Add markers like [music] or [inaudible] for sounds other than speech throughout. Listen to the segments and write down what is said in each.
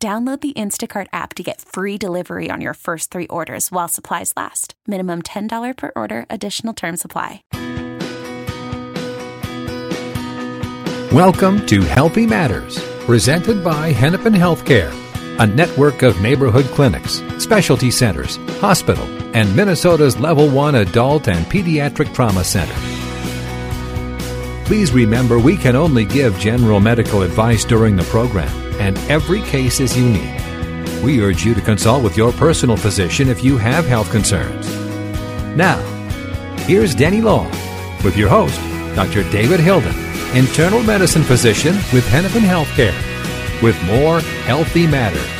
Download the Instacart app to get free delivery on your first three orders while supplies last. Minimum $10 per order, additional term supply. Welcome to Healthy Matters, presented by Hennepin Healthcare, a network of neighborhood clinics, specialty centers, hospital, and Minnesota's Level 1 Adult and Pediatric Trauma Center. Please remember we can only give general medical advice during the program and every case is unique. We urge you to consult with your personal physician if you have health concerns. Now, here's Denny Long with your host, Dr. David Hilden, internal medicine physician with Hennepin Healthcare, with more Healthy Matters.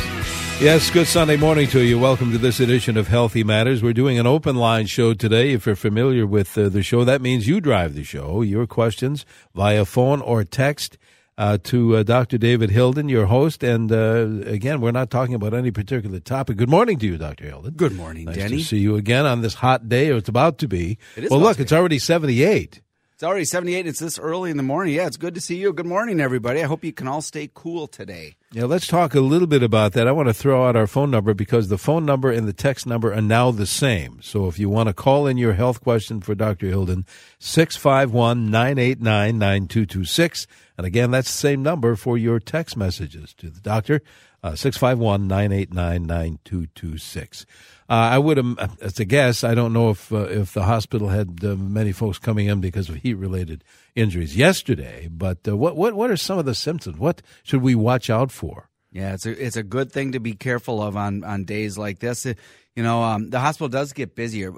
Yes, good Sunday morning to you. Welcome to this edition of Healthy Matters. We're doing an open line show today. If you're familiar with uh, the show, that means you drive the show. Your questions via phone or text uh, to uh, Dr. David Hilden, your host. And uh, again, we're not talking about any particular topic. Good morning to you, Dr. Hilden. Good morning, nice Denny. to see you again on this hot day, or it's about to be. It is well, look, it's already 78. It's already 78. It's this early in the morning. Yeah, it's good to see you. Good morning, everybody. I hope you can all stay cool today. Yeah, let's talk a little bit about that. I want to throw out our phone number because the phone number and the text number are now the same. So if you want to call in your health question for Dr. Hilden, 651 989 9226. And again, that's the same number for your text messages to the doctor, uh, 651 989 9226. Uh, I would, um, as a guess, I don't know if uh, if the hospital had uh, many folks coming in because of heat related injuries yesterday. But uh, what what what are some of the symptoms? What should we watch out for? Yeah, it's a it's a good thing to be careful of on on days like this. You know, um, the hospital does get busier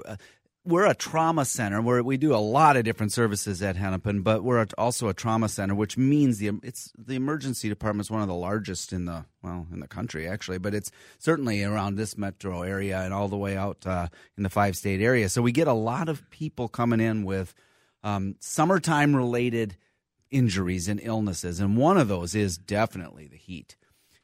we're a trauma center where we do a lot of different services at Hennepin, but we're also a trauma center, which means the it's the emergency department is one of the largest in the well in the country actually, but it's certainly around this metro area and all the way out uh, in the five state area. So we get a lot of people coming in with um, summertime related injuries and illnesses, and one of those is definitely the heat.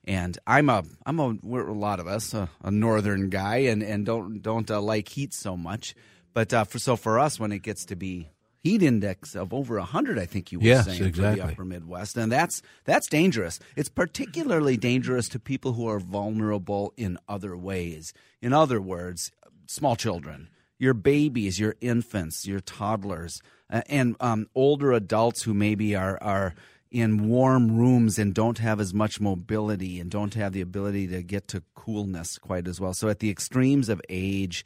And I'm a I'm a we're a lot of us a, a northern guy and and don't don't uh, like heat so much. But uh, for so for us, when it gets to be heat index of over 100 i think you were yes, saying exactly. for the upper midwest and that's that's dangerous. It's particularly dangerous to people who are vulnerable in other ways. In other words small children your babies your infants your toddlers uh, and um, older adults who maybe are are in warm rooms and don't have as much mobility and don't have the ability to get to coolness quite as well. So at the extremes of age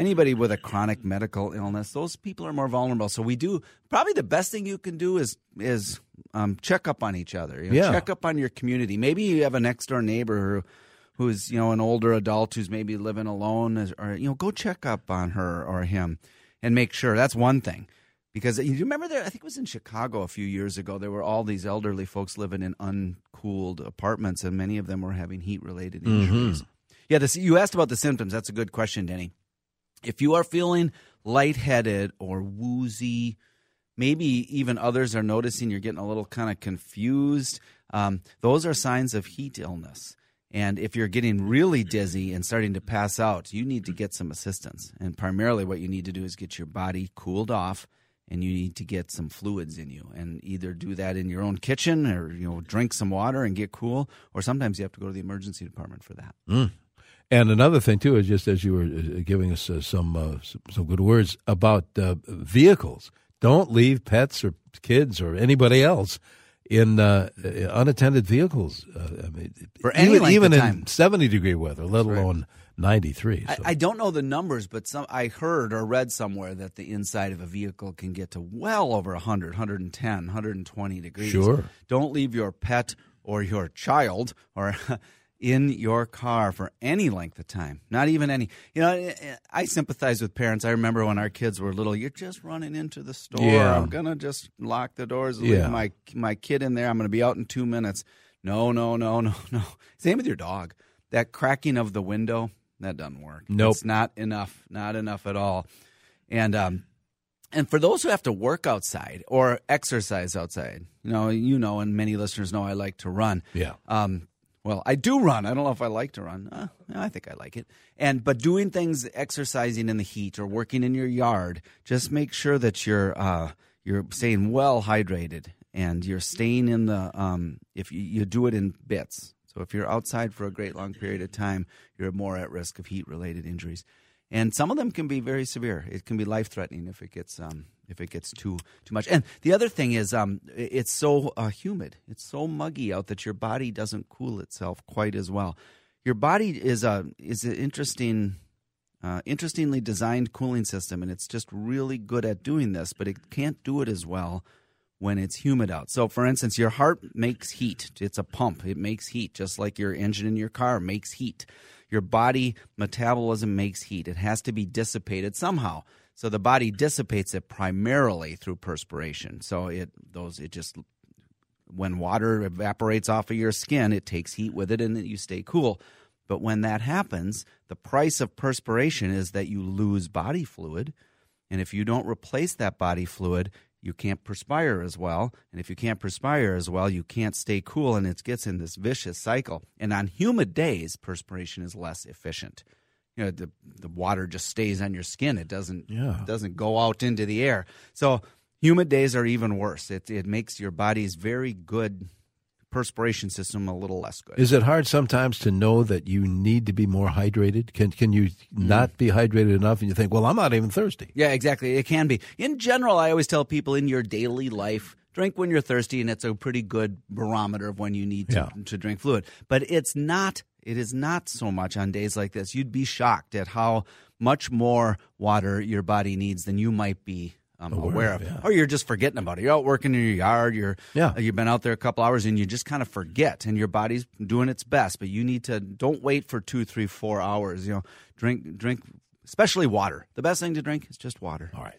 anybody with a chronic medical illness, those people are more vulnerable. So we do probably the best thing you can do is is um, check up on each other. You know, yeah. check up on your community. Maybe you have a next door neighbor who, who's you know an older adult who's maybe living alone, or you know, go check up on her or him and make sure. That's one thing. Because you remember there, I think it was in Chicago a few years ago. There were all these elderly folks living in uncooled apartments, and many of them were having heat-related injuries. Mm-hmm. Yeah, this, you asked about the symptoms. That's a good question, Denny. If you are feeling lightheaded or woozy, maybe even others are noticing you're getting a little kind of confused, um, those are signs of heat illness. And if you're getting really dizzy and starting to pass out, you need to get some assistance. And primarily, what you need to do is get your body cooled off and you need to get some fluids in you and either do that in your own kitchen or you know drink some water and get cool or sometimes you have to go to the emergency department for that mm. And another thing too is just as you were uh, giving us uh, some uh, some good words about uh, vehicles. Don't leave pets or kids or anybody else in uh, uh, unattended vehicles. I mean, For any even, even in time. seventy degree weather, let That's alone. Right. 93. So. I, I, don't know the numbers, but some I heard or read somewhere that the inside of a vehicle can get to well over 100, 110, 120 degrees. Sure. Don't leave your pet or your child or [laughs] in your car for any length of time, not even any. You know, I sympathize with parents. I remember when our kids were little, you're just running into the store. Yeah. I'm going to just lock the doors and yeah. leave my, my kid in there. I'm going to be out in two minutes. No, no, no, [laughs] no, no. Same with your dog. that cracking of the window that doesn't work. Nope. it's not enough, not enough at all. And um, and for those who have to work outside or exercise outside, you know, you know, and many listeners know I like to run. Yeah. Um, well, I do run. I don't know if I like to run. Uh, I think I like it. And but doing things, exercising in the heat or working in your yard, just make sure that you're uh, you're staying well hydrated and you're staying in the. Um, if you, you do it in bits, so if you're outside for a great long period of time, you're more at risk of heat related injuries. And some of them can be very severe. It can be life threatening if it gets um, if it gets too too much. And the other thing is, um, it's so uh, humid. It's so muggy out that your body doesn't cool itself quite as well. Your body is a is an interesting, uh, interestingly designed cooling system, and it's just really good at doing this. But it can't do it as well when it's humid out. So, for instance, your heart makes heat. It's a pump. It makes heat, just like your engine in your car makes heat. Your body metabolism makes heat. It has to be dissipated somehow. So the body dissipates it primarily through perspiration. So it those it just when water evaporates off of your skin, it takes heat with it and you stay cool. But when that happens, the price of perspiration is that you lose body fluid. And if you don't replace that body fluid, you can't perspire as well. And if you can't perspire as well, you can't stay cool and it gets in this vicious cycle. And on humid days, perspiration is less efficient. You know, the the water just stays on your skin. It doesn't Yeah. it doesn't go out into the air. So humid days are even worse. It it makes your body's very good perspiration system a little less good. Is it hard sometimes to know that you need to be more hydrated? Can can you mm. not be hydrated enough and you think, well, I'm not even thirsty? Yeah, exactly. It can be. In general, I always tell people in your daily life, drink when you're thirsty, and it's a pretty good barometer of when you need to, Yeah. to drink fluid. But it's not. It is not so much on days like this. You'd be shocked at how much more water your body needs than you might be. Um, Aware aware, of, yeah. or you're just forgetting about it. You're out working in your yard. You're, Yeah. you've been out there a couple hours, and you just kind of forget, and your body's doing its best. But you need to don't wait for two, three, four hours. You know, drink, drink, especially water. The best thing to drink is just water. All right.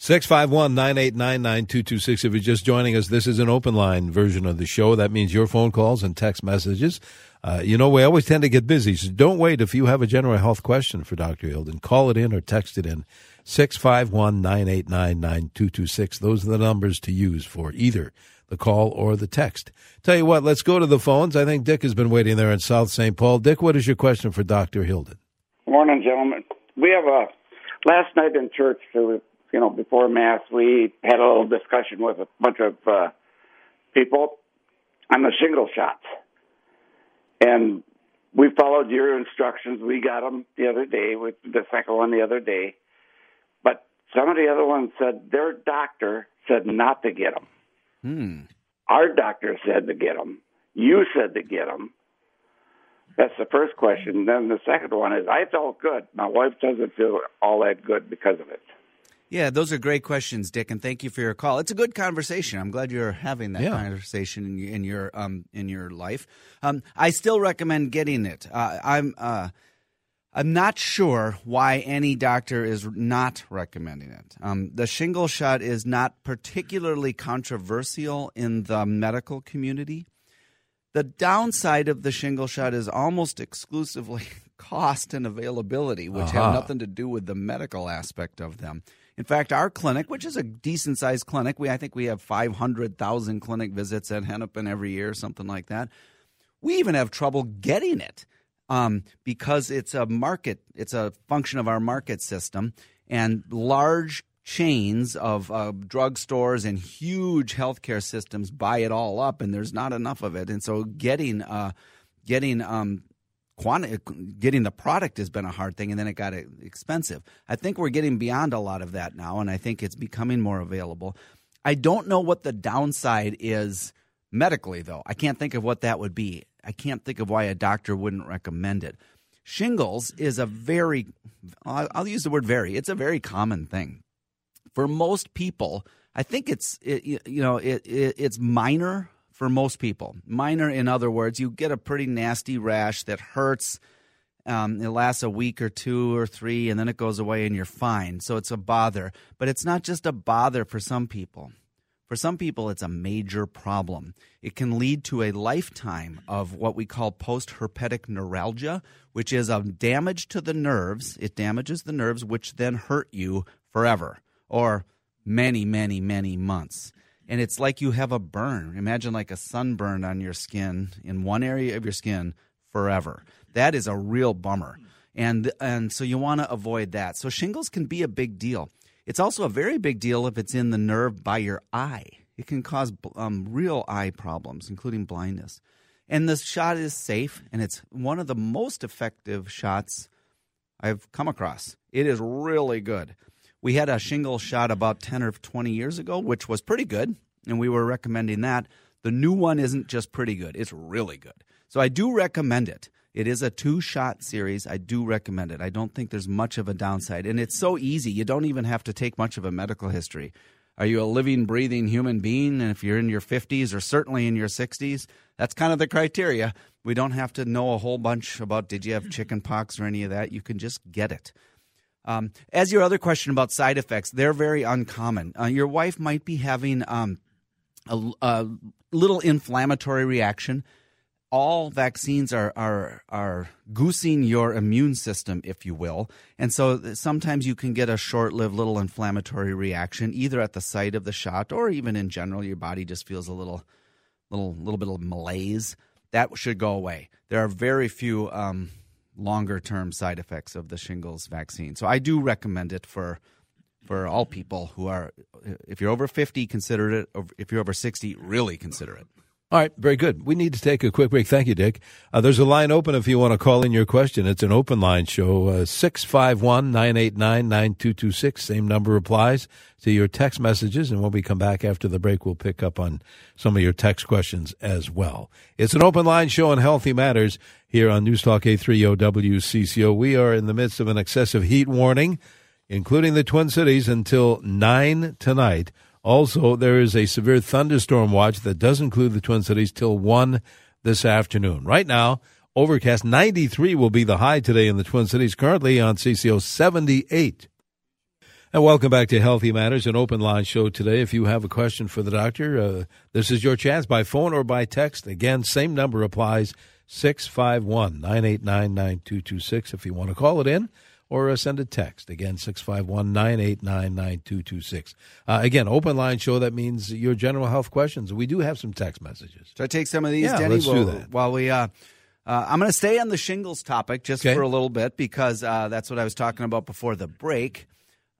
651 989 9226. If you're just joining us, this is an open line version of the show. That means your phone calls and text messages. Uh, you know, we always tend to get busy, so don't wait. If you have a general health question for Dr. Hilden, call it in or text it in 651 989 9226. Those are the numbers to use for either the call or the text. Tell you what, let's go to the phones. I think Dick has been waiting there in South St. Paul. Dick, what is your question for Dr. Hilden? Morning, gentlemen. We have a last night in church. There you know, before mass, we had a little discussion with a bunch of uh, people on the shingle shots, and we followed your instructions. We got them the other day with the second one the other day, but some of the other ones said their doctor said not to get them. Hmm. Our doctor said to get them. You said to get them. That's the first question. Then the second one is I felt good. My wife doesn't feel all that good because of it. Yeah, those are great questions, Dick, and thank you for your call. It's a good conversation. I'm glad you're having that Yeah. conversation in your in your, um, in your life. Um, I still recommend getting it. Uh, I'm uh, I'm not sure why any doctor is not recommending it. Um, the shingle shot is not particularly controversial in the medical community. The downside of the shingle shot is almost exclusively [laughs] cost and availability, which Aha. have nothing to do with the medical aspect of them. In fact, our clinic, which is a decent sized clinic, we I think we have 500,000 clinic visits at Hennepin every year, something like that. We even have trouble getting it um, because it's a market, it's a function of our market system, and large chains of uh, drugstores and huge healthcare systems buy it all up, and there's not enough of it, and so getting uh, getting um, quanti- eh, getting the product has been a hard thing, and then it got e- expensive. I think we're getting beyond a lot of that now, and I think it's becoming more available. I don't know what the downside is medically, though. I can't think of what that would be. I can't think of why a doctor wouldn't recommend it. Shingles is a very, I'll I'll use the word very, it's a very common thing. For most people, I think it's, it, you know, it, it, it's minor for most people. Minor, in other words, you get a pretty nasty rash that hurts. Um, it lasts a week or two or three, and then it goes away, and you're fine. So it's a bother. But it's not just a bother for some people. For some people, it's a major problem. It can lead to a lifetime of what we call post herpetic neuralgia, which is a damage to the nerves. It damages the nerves, which then hurt you forever or many, many, many months. And it's like you have a burn. Imagine like a sunburn on your skin in one area of your skin forever. That is a real bummer. And, and so you want to avoid that. So shingles can be a big deal. It's also a very big deal if it's in the nerve by your eye. It can cause um, real eye problems, including blindness. And the shot is safe, and it's one of the most effective shots I've come across. It is really good. We had a shingle shot about 10 or 20 years ago, which was pretty good, and we were recommending that. The new one isn't just pretty good, it's really good. So I do recommend it. It is a two shot series. I do recommend it. I don't think there's much of a downside. And it's so easy. You don't even have to take much of a medical history. Are you a living, breathing human being? And if you're in your 50s or certainly in your 60s, that's kind of the criteria. We don't have to know a whole bunch about did you have chicken pox or any of that. You can just get it. Um, as your other question about side effects, they're very uncommon. Uh, your wife might be having um, a, a little inflammatory reaction all vaccines are are are goosing your immune system, if you will, and so sometimes you can get a short-lived little inflammatory reaction, either at the site of the shot or even in general. Your body just feels a little, little, little bit of malaise. That should go away. There are very few um, longer-term side effects of the shingles vaccine, so I do recommend it for for all people who are. If you're over fifty, consider it. If you're over sixty, really consider it. All right, very good. We need to take a quick break. Thank you, Dick. Uh, there's a line open if you want to call in your question. It's an open line show, uh, 651 989 9226. Same number applies to your text messages. And when we come back after the break, we'll pick up on some of your text questions as well. It's an open line show on Healthy Matters here on News Talk 830 WCCO. We are in the midst of an excessive heat warning, including the Twin Cities, until 9 tonight. Also, there is a severe thunderstorm watch that does include the Twin Cities till 1 this afternoon. Right now, overcast 93 will be the high today in the Twin Cities, currently on CCO 78. And welcome back to Healthy Matters, an open line show today. If you have a question for the doctor, uh, this is your chance by phone or by text. Again, same number applies 651 989 9226 if you want to call it in or uh, send a text. Again, 651 989 9226. Uh, again, open line show. That means your general health questions. We do have some text messages. Should I take some of these, yeah, Denny? Let's while, do that. While we. Uh, uh, I'm going to stay on the shingles topic just Okay. for a little bit because uh, that's what I was talking about before the break.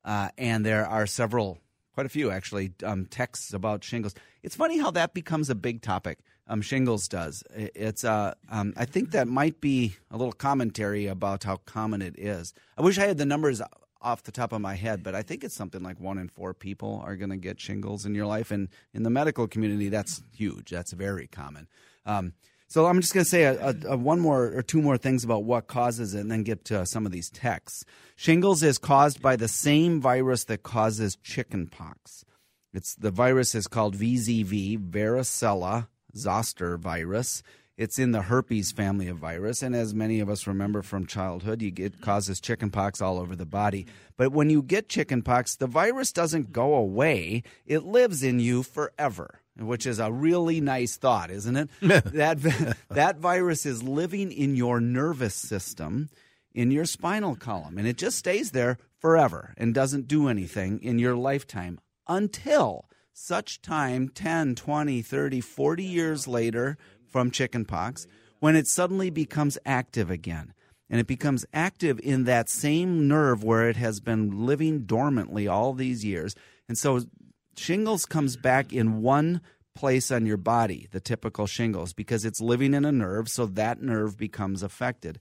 Uh, and there are several, quite a few actually, um, texts about shingles. It's funny how that becomes a big topic. Um, shingles does. It's. Uh, um, I think that might be a little commentary about how common it is. I wish I had the numbers off the top of my head, but I think it's something like one in four people are going to get shingles in your life, and in the medical community, that's huge. That's very common. Um, so I'm just going to say a, a, a one more or two more things about what causes it, and then get to some of these texts. Shingles is caused by the same virus that causes chickenpox. It's the virus is called VZV, varicella zoster virus. It's in the herpes family of virus, and as many of us remember from childhood, you get causes chickenpox all over the body. But when you get chickenpox, the virus doesn't go away; it lives in you forever, which is a really nice thought, isn't it? [laughs] that that virus is living in your nervous system, in your spinal column, and it just stays there forever and doesn't do anything in your lifetime until such time 10, 20, 30, 40 years later from chickenpox when it suddenly becomes active again. And it becomes active in that same nerve where it has been living dormantly all these years. And so shingles comes back in one place on your body, the typical shingles, because it's living in a nerve, so that nerve becomes affected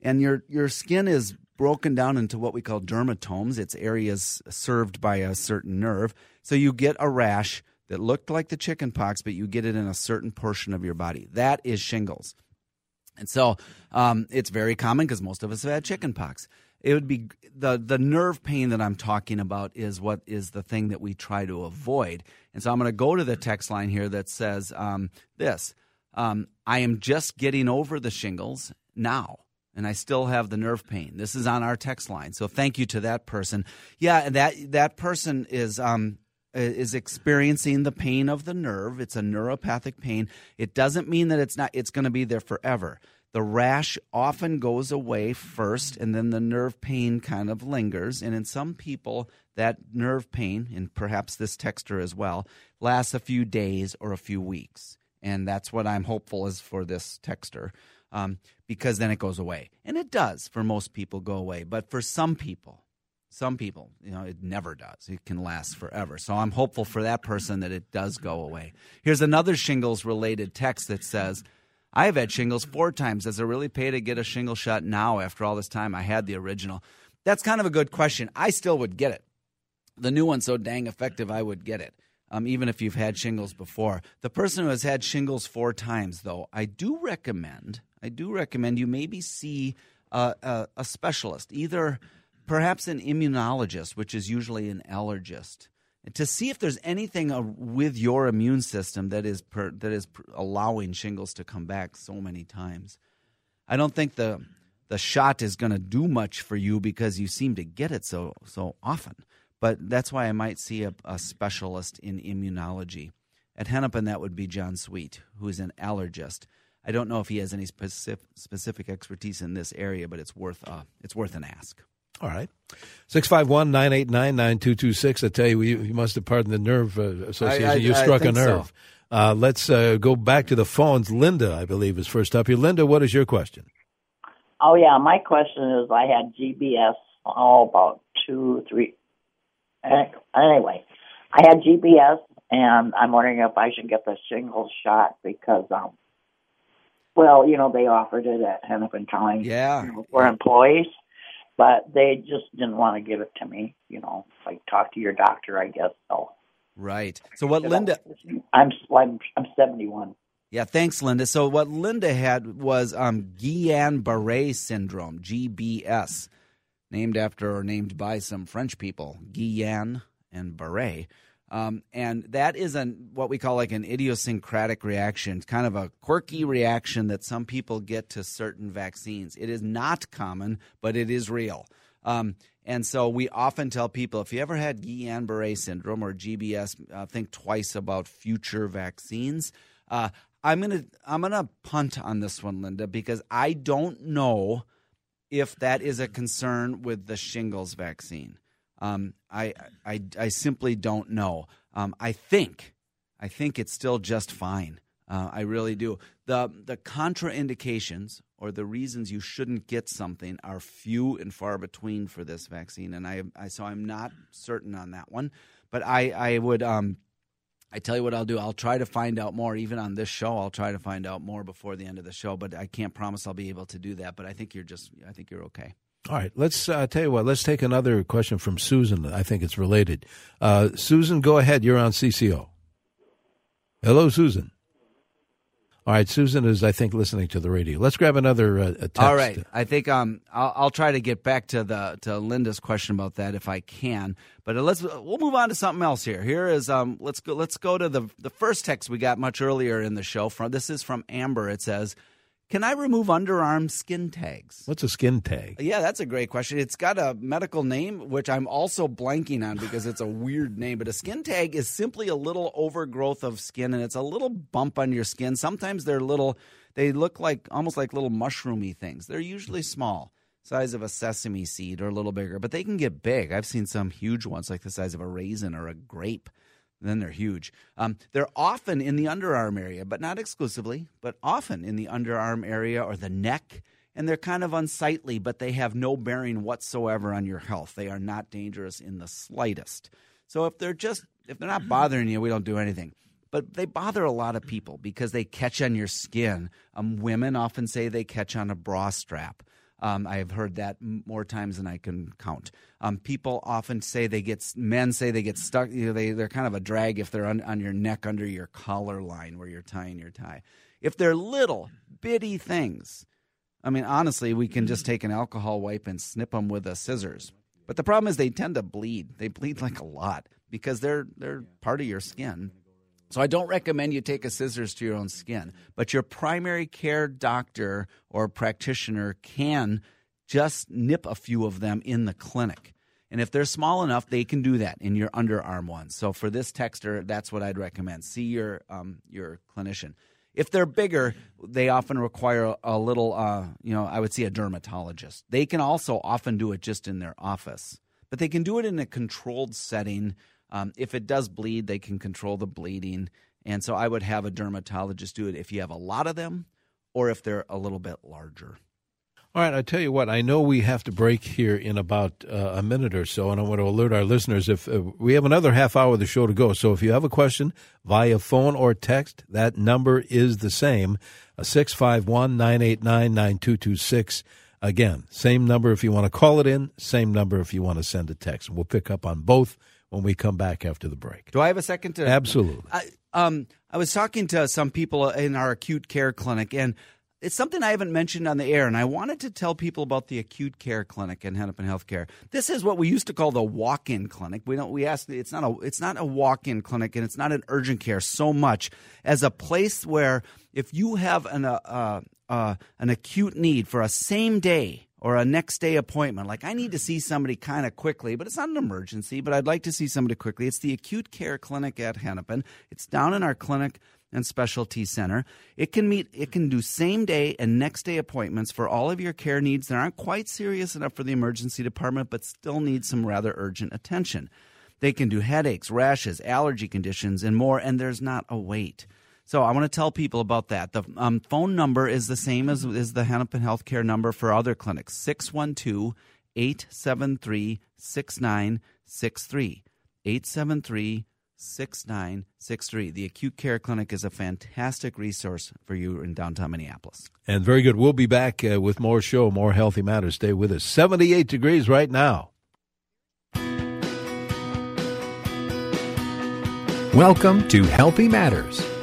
and your your skin is broken down into what we call dermatomes. It's areas served by a certain nerve. So you get a rash that looked like the chickenpox, but you get it in a certain portion of your body. That is shingles. And so um, it's very common because most of us have had chickenpox. It would be the the nerve pain that I'm talking about is what is the thing that we try to avoid. And so I'm going to go to the text line here that says um, this: um, I am just getting over the shingles now and I still have the nerve pain. This is on our text line. So thank you to that person. Yeah, that that person is um is experiencing the pain of the nerve. It's a neuropathic pain. It doesn't mean that it's not. It's going to be there forever. The rash often goes away first, and then the nerve pain kind of lingers. And in some people, that nerve pain, and perhaps this texter as well, lasts a few days or a few weeks. And that's what I'm hopeful is for this texter, um, because then it goes away. And it does for most people go away. But for some people, some people, you know, it never does. It can last forever. So I'm hopeful for that person that it does go away. Here's another shingles related text that says, I have had shingles four times. Does it really pay to get a shingle shot now after all this time? I had the original. That's kind of a good question. I still would get it. The new one's so dang effective, I would get it. Um, even if you've had shingles before. The person who has had shingles four times, though, I do recommend, I do recommend you maybe see a, a, a specialist, either perhaps an immunologist, which is usually an allergist, to see if there's anything with your immune system that is per, that is allowing shingles to come back so many times. I don't think the the shot is going to do much for you because you seem to get it so so often. But that's why I might see a, a specialist in immunology. At Hennepin, that would be John Sweet, who is an allergist. I don't know if he has any specific, specific expertise in this area, but it's worth uh, it's worth an ask. All right. 651 989 9226. I tell you, you, you must have pardoned the Nerve uh, Association. I, I, you struck a nerve. So. Uh, let's uh, go back to the phones. Linda, I believe, is first up here. Linda, what is your question? Oh, yeah. My question is I had GBS, oh, about two, three. Anyway, I had GBS, and I'm wondering if I should get the shingles shot because, um, well, you know, they offered it at Hennepin County yeah. you know, for employees but they just didn't want to give it to me. You know, like talk to your doctor, I guess. So. Right. So what Linda? I'm I'm I'm 71. Yeah, thanks, Linda. So what Linda had was um, Guillain-Barré syndrome, GBS, named after or named by some French people, Guillain and Barré. Um, and that is an what we call like an idiosyncratic reaction, kind of a quirky reaction that some people get to certain vaccines. It is not common, but it is real. Um, and so we often tell people if you ever had Guillain Barre syndrome or GBS, uh, think twice about future vaccines. Uh, I'm gonna I'm gonna punt on this one, Linda, because I don't know if that is a concern with the shingles vaccine. Um, I, I, I simply don't know. Um, I think, I think it's still just fine. Uh, I really do. The the contraindications or the reasons you shouldn't get something are few and far between for this vaccine, and I, I so I'm not certain on that one. But I I would um, I tell you what I'll do. I'll try to find out more, even on this show. I'll try to find out more before the end of the show, but I can't promise I'll be able to do that. But I think you're just I think you're okay. All right, let's uh, tell you what. Let's take another question from Susan. I think it's related. Uh, Susan, go ahead. You're on CCO. Hello, Susan. All right, Susan is, I think, listening to the radio. Let's grab another uh, text. All right, I think um, I'll, I'll, try to get back to the to Linda's question about that if I can. But uh, let's we'll move on to something else here. Here is um, let's go let's go to the the first text we got much earlier in the show. From this is from Amber. It says. Can I remove underarm skin tags? What's a skin tag? Yeah, that's a great question. It's got a medical name, which I'm also blanking on because it's a [laughs] weird name. But a skin tag is simply a little overgrowth of skin, and it's a little bump on your skin. Sometimes they're little, they look like almost like little mushroomy things. They're usually small, size of a sesame seed or a little bigger, but they can get big. I've seen some huge ones, like the size of a raisin or a grape then they're huge. Um, they're often in the underarm area, but not exclusively, but often in the underarm area or the neck. And they're kind of unsightly, but they have no bearing whatsoever on your health. They are not dangerous in the slightest. So if they're just if they're not bothering you, we don't do anything. But they bother a lot of people because they catch on your skin. Um, women often say they catch on a bra strap. Um, I have heard that more times than I can count. Um, people often say they get men say they get stuck. You know, they they're kind of a drag if they're on, on your neck under your collar line where you're tying your tie. If they're little bitty things, I mean honestly, we can just take an alcohol wipe and snip them with a scissors. But the problem is they tend to bleed. They bleed like a lot because they're they're part of your skin. So I don't recommend you take a scissors to your own skin, but your primary care doctor or practitioner can just nip a few of them in the clinic. And if they're small enough, they can do that in your underarm ones. So for this texter, that's what I'd recommend. See your um, your clinician. If they're bigger, they often require a little, uh, you know, I would see a dermatologist. They can also often do it just in their office, but they can do it in a controlled setting. Um, if it does bleed, they can control the bleeding. And so I would have a dermatologist do it if you have a lot of them or if they're a little bit larger. All right, I tell you what, I know we have to break here in about uh, a minute or so, and I want to alert our listeners if uh, we have another half hour of the show to go. So if you have a question via phone or text, that number is the same uh, 651 989 9226. Again, same number if you want to call it in, same number if you want to send a text. We'll pick up on both when we come back after the break. Do I have a second to? Absolutely. I, um, I was talking to some people in our acute care clinic, and it's something I haven't mentioned on the air, and I wanted to tell people about the acute care clinic in Hennepin Healthcare. This is what we used to call the walk-in clinic. We don't. We ask. It's not a. It's not a walk-in clinic, and it's not an urgent care so much as a place where if you have an uh, uh, uh, an acute need for a same day or a next day appointment, like I need to see somebody kind of quickly, but it's not an emergency, but I'd like to see somebody quickly. It's the acute care clinic at Hennepin. It's down in our clinic and specialty center. It can meet it can do same day and next day appointments for all of your care needs that aren't quite serious enough for the emergency department but still need some rather urgent attention. They can do headaches, rashes, allergy conditions and more and there's not a wait. So I want to tell people about that. The um, phone number is the same as, as the Hennepin Healthcare number for other clinics 612 873 6963. 873 6963. The Acute Care Clinic is a fantastic resource for you in downtown Minneapolis. And very good. We'll be back uh, with more show, more healthy matters. Stay with us. 78 degrees right now. Welcome to Healthy Matters,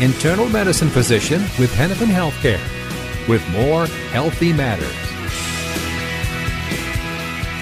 internal medicine physician with Hennepin Healthcare, with more Healthy Matters.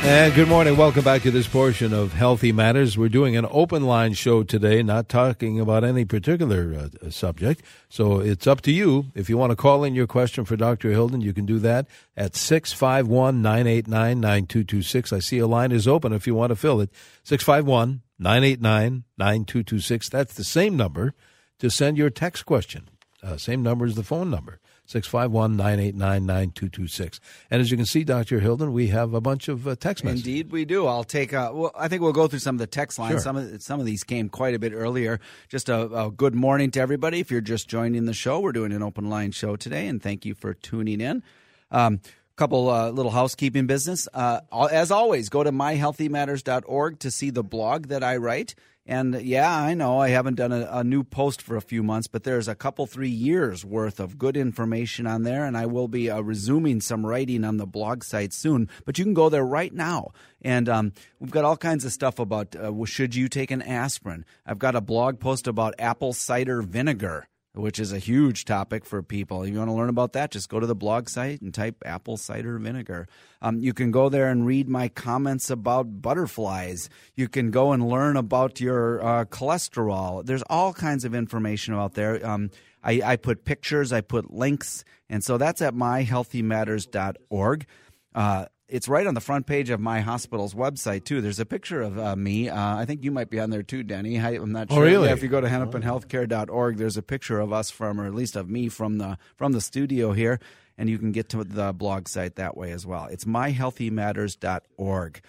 And good morning. Welcome back to this portion of Healthy Matters. We're doing an open line show today, not talking about any particular uh, subject. So it's up to you. If you want to call in your question for Dr. Hilden, you can do that at 651 989 9226. I see a line is open if you want to fill it. 651 989 9226. That's the same number to send your text question. Uh, same number as the phone number. 651 989 9226. And as you can see, Dr. Hilden, we have a bunch of uh, text messages. Indeed, we do. I'll take. Uh, well, I think we'll go through some of the text lines. Sure. Some of some of these came quite a bit earlier. Just a, a, good morning to everybody. If you're just joining the show, we're doing an open line show today, and thank you for tuning in. Um, couple uh, little housekeeping business. Uh, as always, go to myhealthymatters.org to see the blog that I write. And yeah, I know I haven't done a, a, new post for a few months, but there's a couple, three years worth of good information on there. And I will be uh, resuming some writing on the blog site soon. But you can go there right now. And um, we've got all kinds of stuff about uh, should you take an aspirin. I've got a blog post about apple cider vinegar which is a huge topic for people. If you want to learn about that, just go to the blog site and type apple cider vinegar. Um, you can go there and read my comments about butterflies. You can go and learn about your uh, cholesterol. There's all kinds of information out there. Um, I, I, put pictures, I put links, and so that's at myhealthymatters.org. Uh, it's right on the front page of my hospital's website too. There's a picture of uh, me. Uh, I think you might be on there too, Denny. I, am not sure. oh, sure. really? Yeah, if you go to hennepinhealthcare.org, there's a picture of us from, or at least of me from the from the studio here, and you can get to the blog site that way as well. It's myhealthymatters.org.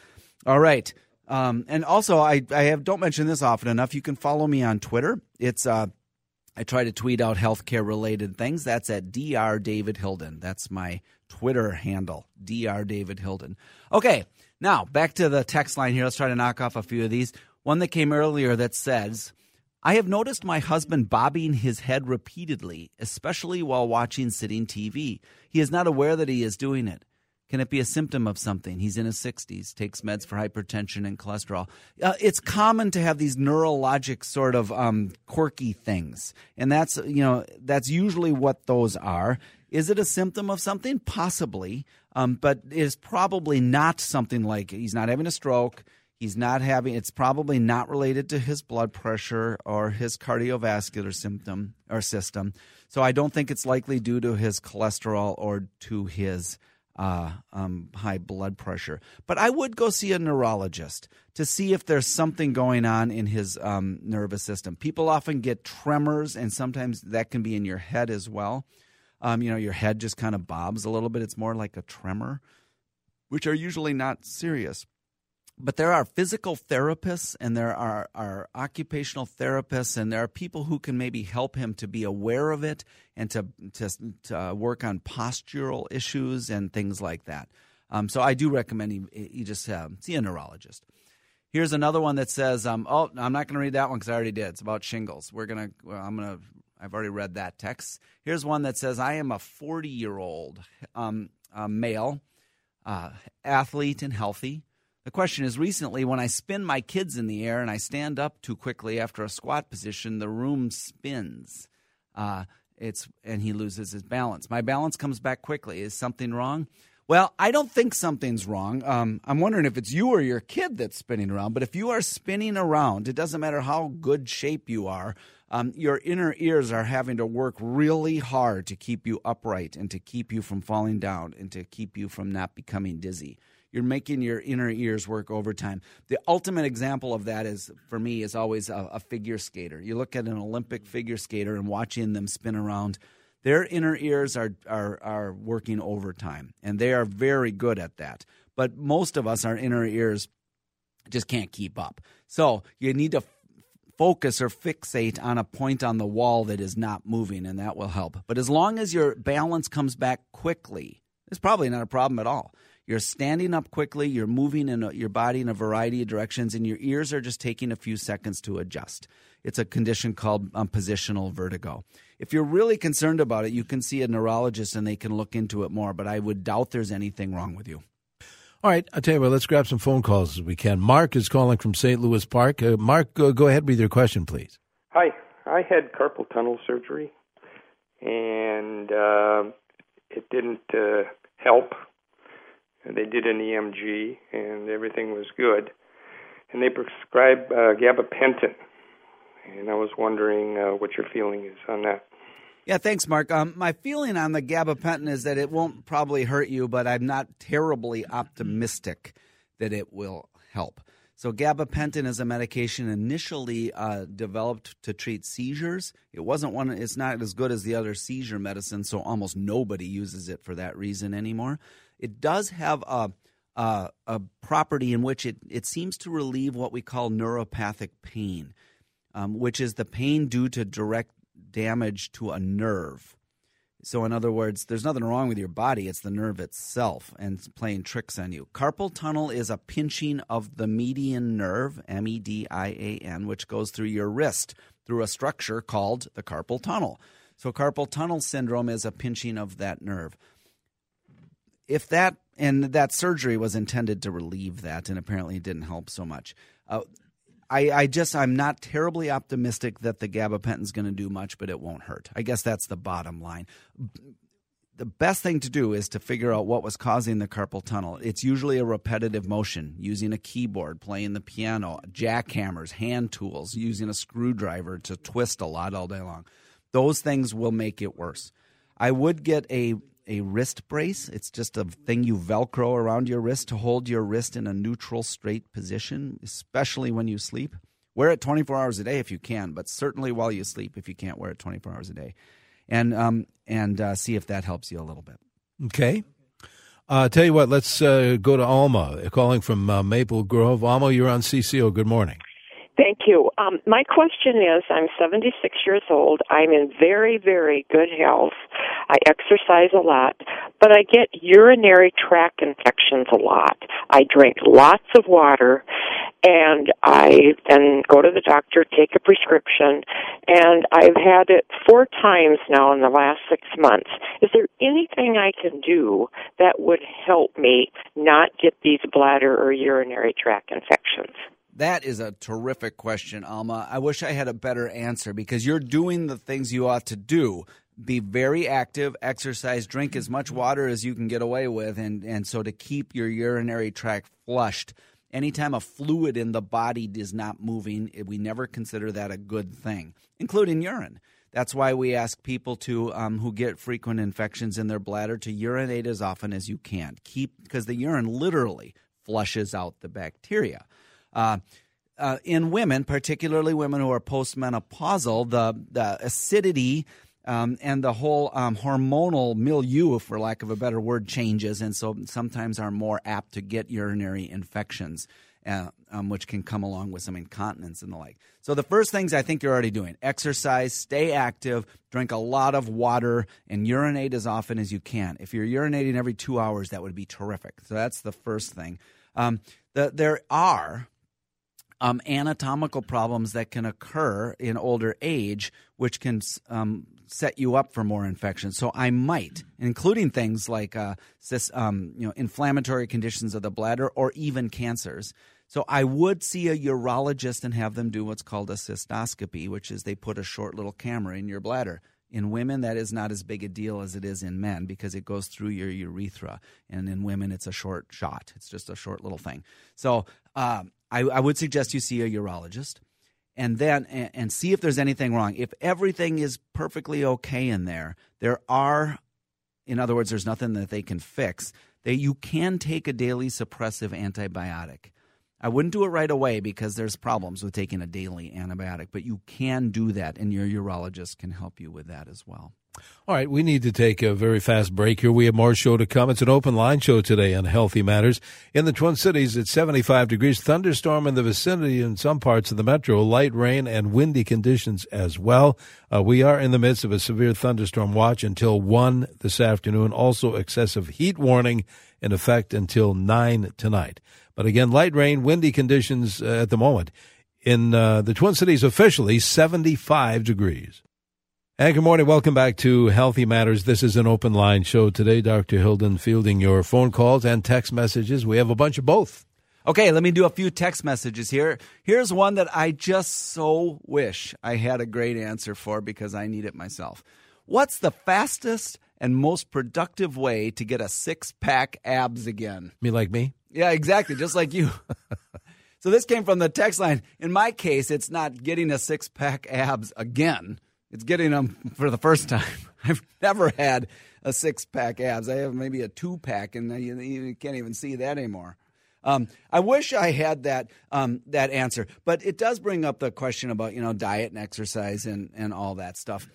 All right. Um, and also, I, I have don't mention this often enough. You can follow me on Twitter. It's uh, I try to tweet out healthcare related things. That's at Dr. David Hilden. That's my Twitter handle, Dr. David Hilden. Okay, now back to the text line here. Let's try to knock off a few of these. One that came earlier that says, I have noticed my husband bobbing his head repeatedly, especially while watching sitting TV. He is not aware that he is doing it. Can it be a symptom of something? He's in his 60s, takes meds for hypertension and cholesterol. Uh, it's common to have these neurologic sort of um, quirky things, and that's you know that's usually what those are. Is it a symptom of something? Possibly, um, but it is probably not something like he's not having a stroke. He's not having. It's probably not related to his blood pressure or his cardiovascular symptom or system. So I don't think it's likely due to his cholesterol or to his uh, um, high blood pressure. But I would go see a neurologist to see if there's something going on in his um, nervous system. People often get tremors, and sometimes that can be in your head as well. Um, you know, your head just kind of bobs a little bit. It's more like a tremor, which are usually not serious but there are physical therapists and there are, are occupational therapists and there are people who can maybe help him to be aware of it and to, to, to uh, work on postural issues and things like that. Um, so I do recommend you, just uh, see a neurologist. Here's another one that says, um, "Oh, I'm not going to read that one because I already did. It's about shingles. We're gonna. Well, I'm gonna. I've already read that text. Here's one that says, "I am a 40 year old um, male, uh, athlete and healthy. The question is recently, when I spin my kids in the air and I stand up too quickly after a squat position, the room spins. Uh, it's and he loses his balance. My balance comes back quickly. Is something wrong? Well, I don't think something's wrong. Um, I'm wondering if it's you or your kid that's spinning around. But if you are spinning around, it doesn't matter how good shape you are. Um, your inner ears are having to work really hard to keep you upright and to keep you from falling down and to keep you from not becoming dizzy you're making your inner ears work overtime. The ultimate example of that is, for me, is always a, a figure skater. You look at an Olympic figure skater and watching them spin around their inner ears are, are, are working overtime, and they are very good at that. But most of us, our inner ears just can't keep up. So you need to focus or fixate on a point on the wall that is not moving, and that will help. But as long as your balance comes back quickly, it's probably not a problem at all. You're standing up quickly, you're moving in a, your body in a variety of directions, and your ears are just taking a few seconds to adjust. It's a condition called um, positional vertigo. If you're really concerned about it, you can see a neurologist and they can look into it more, but I would doubt there's anything wrong with you. All right, I'll tell you what, let's grab some phone calls as we can. Mark is calling from St. Louis Park. Uh, Mark, go, go ahead with your question, please. Hi, I had carpal tunnel surgery, and uh, it didn't uh, help they did an EMG, and everything was good. And they prescribed uh, gabapentin. And I was wondering uh, what your feeling is on that. Yeah, thanks, Mark. Um, my feeling on the gabapentin is that it won't probably hurt you, but I'm not terribly optimistic that it will help. So, gabapentin is a medication initially uh, developed to treat seizures. It wasn't one; it's not as good as the other seizure medicine, so almost nobody uses it for that reason anymore. It does have a a, a property in which it, it seems to relieve what we call neuropathic pain, um, which is the pain due to direct damage to a nerve. So, in other words, there's nothing wrong with your body, it's the nerve itself and it's playing tricks on you. Carpal tunnel is a pinching of the median nerve, M E D I A N, which goes through your wrist through a structure called the carpal tunnel. So, carpal tunnel syndrome is a pinching of that nerve if that and that surgery was intended to relieve that, and apparently it didn't help so much. Uh, I, I, just I'm not terribly optimistic that the gabapentin is going to do much, but it won't hurt. I guess that's the bottom line. The best thing to do is to figure out what was causing the carpal tunnel. It's usually a repetitive motion, using a keyboard, playing the piano, jackhammers, hand tools, using a screwdriver to twist a lot all day long. Those things will make it worse. I would get a a wrist brace. It's just a thing you velcro around your wrist to hold your wrist in a neutral, straight position, especially when you sleep. Wear it 24 hours a day if you can, but certainly while you sleep if you can't wear it 24 hours a day. And, um, and uh, see if that helps you a little bit. Okay. Uh, tell you what, let's uh, go to Alma, calling from uh, Maple Grove. Alma, you're on CCO. Good morning. Thank you. Um, my question is I'm 76 years old. I'm in very, very good health. I exercise a lot, but I get urinary tract infections a lot. I drink lots of water, and I then go to the doctor, take a prescription, and I've had it four times now in the last six months. Is there anything I can do that would help me not get these bladder or urinary tract infections? That is a terrific question, Alma. I wish I had a better answer because you're doing the things you ought to do. Be very active, exercise, drink as much water as you can get away with, and, and so to keep your urinary tract flushed anytime a fluid in the body is not moving, we never consider that a good thing, including urine. That's why we ask people to um, who get frequent infections in their bladder to urinate as often as you can. Keep because the urine literally flushes out the bacteria. Uh, uh, in women, particularly women who are postmenopausal, the the acidity um, and the whole um, hormonal milieu, for lack of a better word, changes, and so sometimes are more apt to get urinary infections, uh, um, which can come along with some incontinence and the like. So the first things I think you're already doing: exercise, stay active, drink a lot of water, and urinate as often as you can. If you're urinating every two hours, that would be terrific. So that's the first thing. Um, the, there are um, anatomical problems that can occur in older age, which can um, set you up for more infections. So I might, including things like uh, um, you know, inflammatory conditions of the bladder or even cancers. So I would see a urologist and have them do what's called a cystoscopy, which is they put a short little camera in your bladder. In women, that is not as big a deal as it is in men because it goes through your urethra. And in women, it's a short shot. It's just a short little thing. So um, I, I would suggest you see a urologist and then and, and see if there's anything wrong. If everything is perfectly okay in there, there are, in other words, there's nothing that they can fix. That you can take a daily suppressive antibiotic. I wouldn't do it right away because there's problems with taking a daily antibiotic, but you can do that, and your urologist can help you with that as well. All right, we need to take a very fast break here. We have more show to come. It's an open line show today on Healthy Matters. In the Twin Cities, it's 75 degrees, thunderstorm in the vicinity in some parts of the metro, light rain and windy conditions as well. Uh, we are in the midst of a severe thunderstorm watch until 1 this afternoon. Also, excessive heat warning in effect until 9 tonight. But again, light rain, windy conditions uh, at the moment. In uh, the Twin Cities, officially 75 degrees. And good morning. Welcome back to Healthy Matters. This is an open line show today. Dr. Hilden fielding your phone calls and text messages. We have a bunch of both. Okay, let me do a few text messages here. Here's one that I just so wish I had a great answer for because I need it myself. What's the fastest and most productive way to get a six pack abs again? Me like me? Yeah, exactly. Just like you. [laughs] so this came from the text line. In my case, it's not getting a six pack abs again it's getting them [laughs] for the first time. [laughs] I've never had a six pack abs. I have maybe a two pack, and you, you, can't even see that anymore. Um, I wish I had that um, that answer, but it does bring up the question about you know diet and exercise and and all that stuff.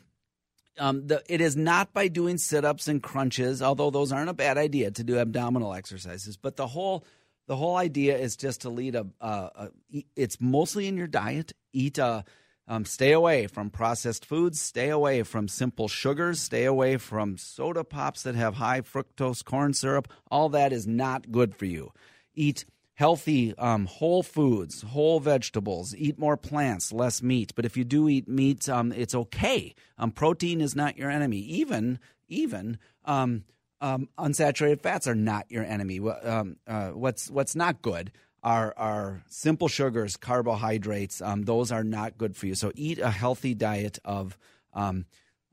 Um, the, it is not by doing sit ups and crunches, although those aren't a bad idea to do abdominal exercises. But the whole the whole idea is just to lead a, a, a it's mostly in your diet. Eat a um, stay away from processed foods. Stay away from simple sugars. Stay away from soda pops that have high fructose corn syrup. All that is not good for you. Eat healthy, um, whole foods, whole vegetables. Eat more plants, less meat. But if you do eat meat, um, it's okay. Um, protein is not your enemy. Even even um, um, unsaturated fats are not your enemy. Uh, what's what's not good are are simple sugars, carbohydrates. Um, those are not good for you. So eat a healthy diet of um,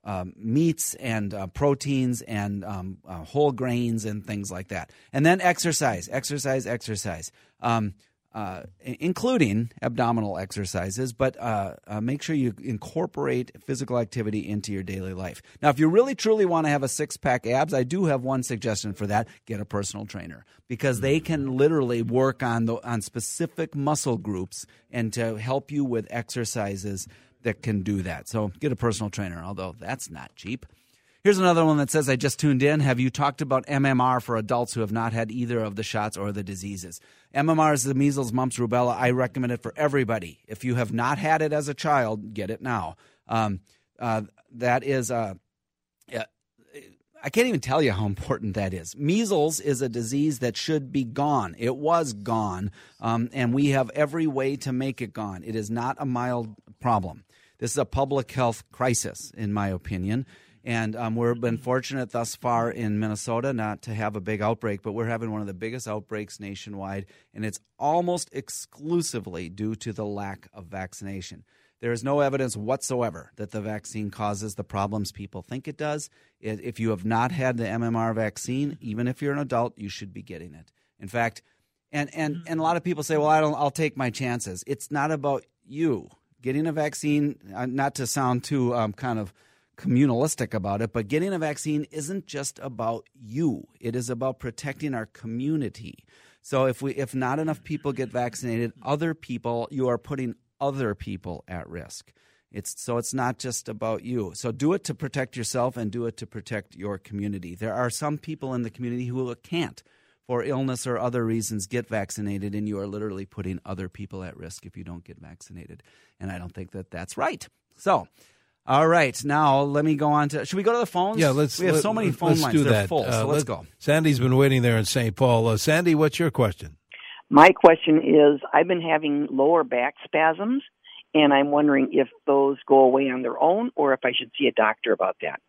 um, meats and uh, proteins and um, uh, whole grains and things like that. And then exercise, exercise, exercise. Um, uh, including abdominal exercises, but uh, uh, make sure you incorporate physical activity into your daily life. Now, if you really truly want to have a six pack abs, I do have one suggestion for that: get a personal trainer because they can literally work on the on specific muscle groups and to help you with exercises that can do that. So, get a personal trainer, although that's not cheap. Here's another one that says, I just tuned in. Have you talked about MMR for adults who have not had either of the shots or the diseases? MMR is the measles, mumps, rubella. I recommend it for everybody. If you have not had it as a child, get it now. Um, uh, that is, uh, I can't even tell you how important that is. Measles is a disease that should be gone. It was gone, um, and we have every way to make it gone. It is not a mild problem. This is a public health crisis, in my opinion. And um, we've been fortunate thus far in Minnesota not to have a big outbreak, but we're having one of the biggest outbreaks nationwide, and it's almost exclusively due to the lack of vaccination. There is no evidence whatsoever that the vaccine causes the problems people think it does. If you have not had the MMR vaccine, even if you're an adult, you should be getting it. In fact, and and and a lot of people say, "Well, I don't. I'll take my chances." It's not about you getting a vaccine. Uh, not to sound too um, kind of communalistic about it, but getting a vaccine isn't just about you. It is about protecting our community. So if we if not enough people get vaccinated, other people you are putting other people at risk. It's so it's not just about you. So do it to protect yourself and do it to protect your community. There are some people in the community who can't for illness or other reasons get vaccinated and you are literally putting other people at risk if you don't get vaccinated. And I don't think that that's right. So, all right, now let me go on to. Should we go to the phones? Yeah, let's. We have let, so many phone lines. Do They're that. full. Uh, so let's go. Sandy's been waiting there in St. Paul. Uh, Sandy, what's your question? My question is I've been having lower back spasms, and I'm wondering if those go away on their own or if I should see a doctor about that.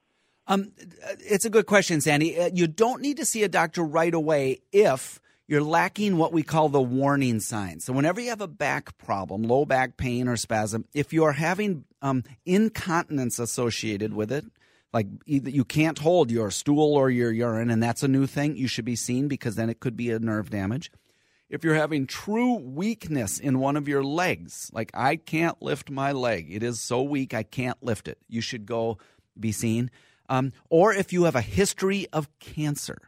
Um, it's a good question, Sandy. Uh, you don't need to see a doctor right away if you're lacking what we call the warning signs. So, whenever you have a back problem, low back pain or spasm, if you are having um, incontinence associated with it, like you can't hold your stool or your urine, and that's a new thing, you should be seen because then it could be a nerve damage if you're having true weakness in one of your legs, like I can't lift my leg, it is so weak I can't lift it, you should go be seen. Um, or if you have a history of cancer,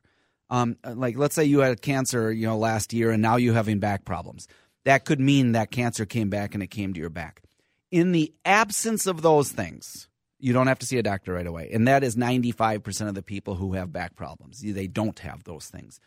um, like let's say you had cancer, you know, last year and now you're having back problems, that could mean that cancer came back and it came to your back. In the absence of those things, you don't have to see a doctor right away, and that is 95% of the people who have back problems. They don't have those things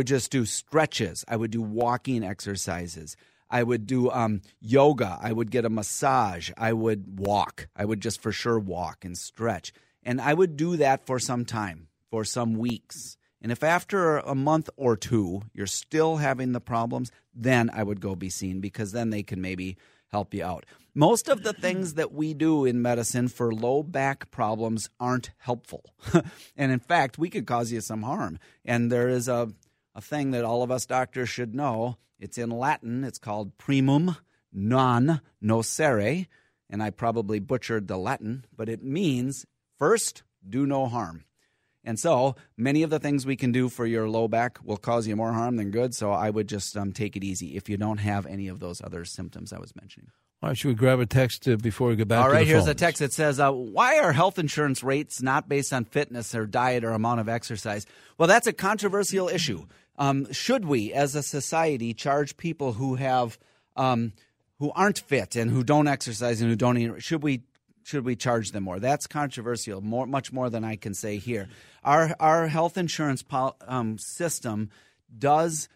I would just do stretches. I would do walking exercises. I would do um, yoga. I would get a massage. I would walk. I would just for sure walk and stretch. And I would do that for some time, for some weeks. And if after a month or two you're still having the problems, then I would go be seen because then they can maybe help you out. Most of the things that we do in medicine for low back problems aren't helpful. [laughs] and in fact, we could cause you some harm. And there is a a thing that all of us doctors should know. It's in Latin. It's called primum non nocere, and I probably butchered the Latin, but it means first, do no harm. And so many of the things we can do for your low back will cause you more harm than good. So I would just um, take it easy if you don't have any of those other symptoms I was mentioning. All right, should we grab a text uh, before we get back? All right, here's phones? a text that says, uh, "Why are health insurance rates not based on fitness or diet or amount of exercise?" Well, that's a controversial issue. Um, should we, as a society, charge people who have um, who aren't fit and who don't exercise and who don't eat? Should we should we charge them more? That's controversial, more much more than I can say here. Our our health insurance pol- um, system does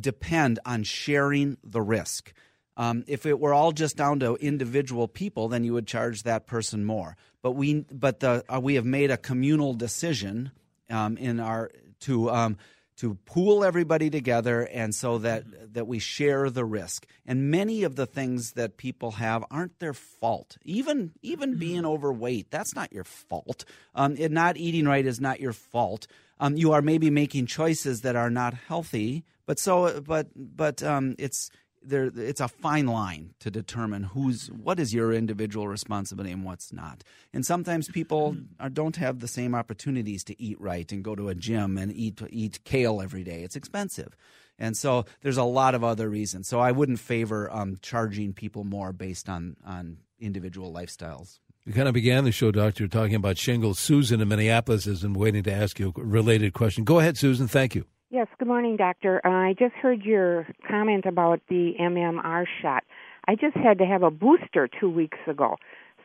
depend on sharing the risk. Um, if it were all just down to individual people, then you would charge that person more. But we, but the, uh, we have made a communal decision um, in our to um, to pool everybody together, and so that that we share the risk. And many of the things that people have aren't their fault. Even even being overweight, that's not your fault. Um, it, not eating right is not your fault. Um, you are maybe making choices that are not healthy, but so but but um, it's there it's a fine line to determine who's what is your individual responsibility and what's not. And sometimes people are, don't have the same opportunities to eat right and go to a gym and eat eat kale every day. It's expensive. And so there's a lot of other reasons. So I wouldn't favor um, charging people more based on on individual lifestyles. We kind of began the show, Doctor, talking about shingles. Susan in Minneapolis has been waiting to ask you a related question. Go ahead, Susan. Thank you. Yes, good morning, doctor. Uh, I just heard your comment about the MMR shot. I just had to have a booster two weeks ago,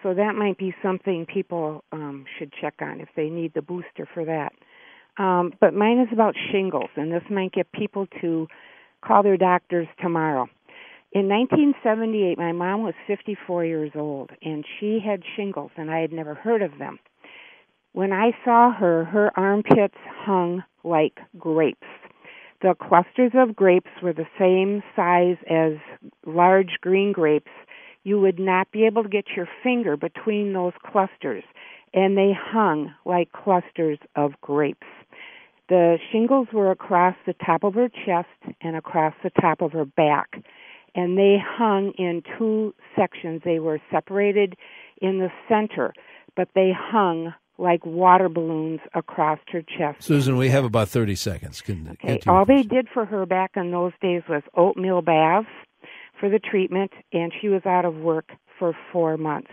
so that might be something people um, should check on if they need the booster for that. Um, but mine is about shingles, and this might get people to call their doctors tomorrow. In 1978, my mom was 54 years old, and she had shingles, and I had never heard of them. When I saw her, her armpits hung like grapes. The clusters of grapes were the same size as large green grapes. You would not be able to get your finger between those clusters, and they hung like clusters of grapes. The shingles were across the top of her chest and across the top of her back, and they hung in two sections. They were separated in the center, but they hung like water balloons across her chest. Susan, we have about 30 seconds. Can, okay. All they did for her back in those days was oatmeal baths for the treatment, and she was out of work for four months.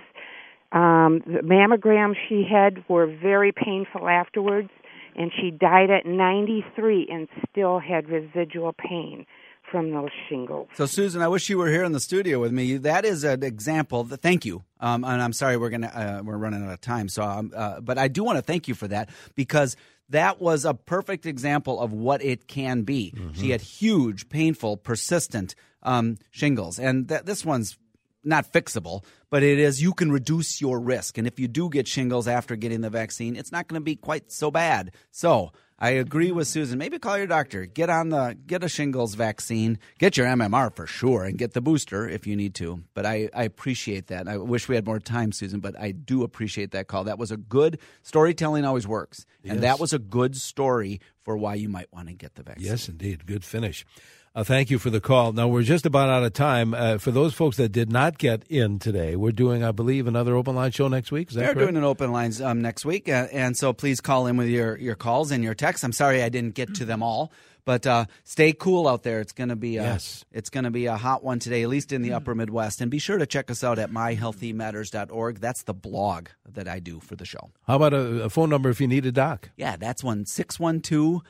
Um, the mammograms she had were very painful afterwards, and she died at 93 and still had residual pain from those shingles. So, Susan, I wish you were here in the studio with me. That is an example. That, thank you. Um, and I'm sorry we're gonna uh, we're running out of time. So, um, uh, but I do want to thank you for that because that was a perfect example of what it can be. Mm-hmm. She had huge, painful, persistent um, shingles, and th- this one's not fixable, but it is you can reduce your risk. And if you do get shingles after getting the vaccine, it's not going to be quite so bad. So I agree with Susan. Maybe call your doctor. Get on the get a shingles vaccine. Get your MMR for sure, and get the booster if you need to. But I, I appreciate that. I wish we had more time, Susan. But I do appreciate that call. That was a good storytelling. Always works, and that was a good story for why you might want to get the vaccine. Yes, indeed. Good finish. Uh, thank you for the call. Now, we're just about out of time. Uh, for those folks that did not get in today, we're doing, I believe, another open line show next week. Is that We're correct? doing an open lines um, next week. Uh, and so please call in with your, your calls and your texts. I'm sorry I didn't get to them all. But uh, stay cool out there. It's going to be a, yes. it's going to be a hot one today, at least in the Upper Midwest. And be sure to check us out at myhealthymatters.org. That's the blog that I do for the show. How about a, a phone number if you need a doc? Yeah, that's one six one two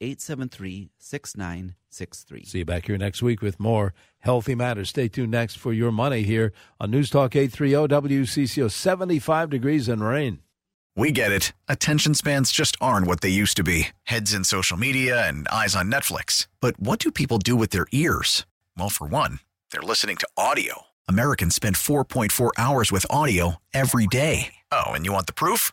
eight seven three 612 873 6963. See you back here next week with more Healthy Matters. Stay tuned next for your money here on News Talk 830 WCCO 75 degrees and rain. We get it. Attention spans just aren't what they used to be heads in social media and eyes on Netflix. But what do people do with their ears? Well, for one, they're listening to audio. Americans spend 4.4 hours with audio every day. Oh, and you want the proof?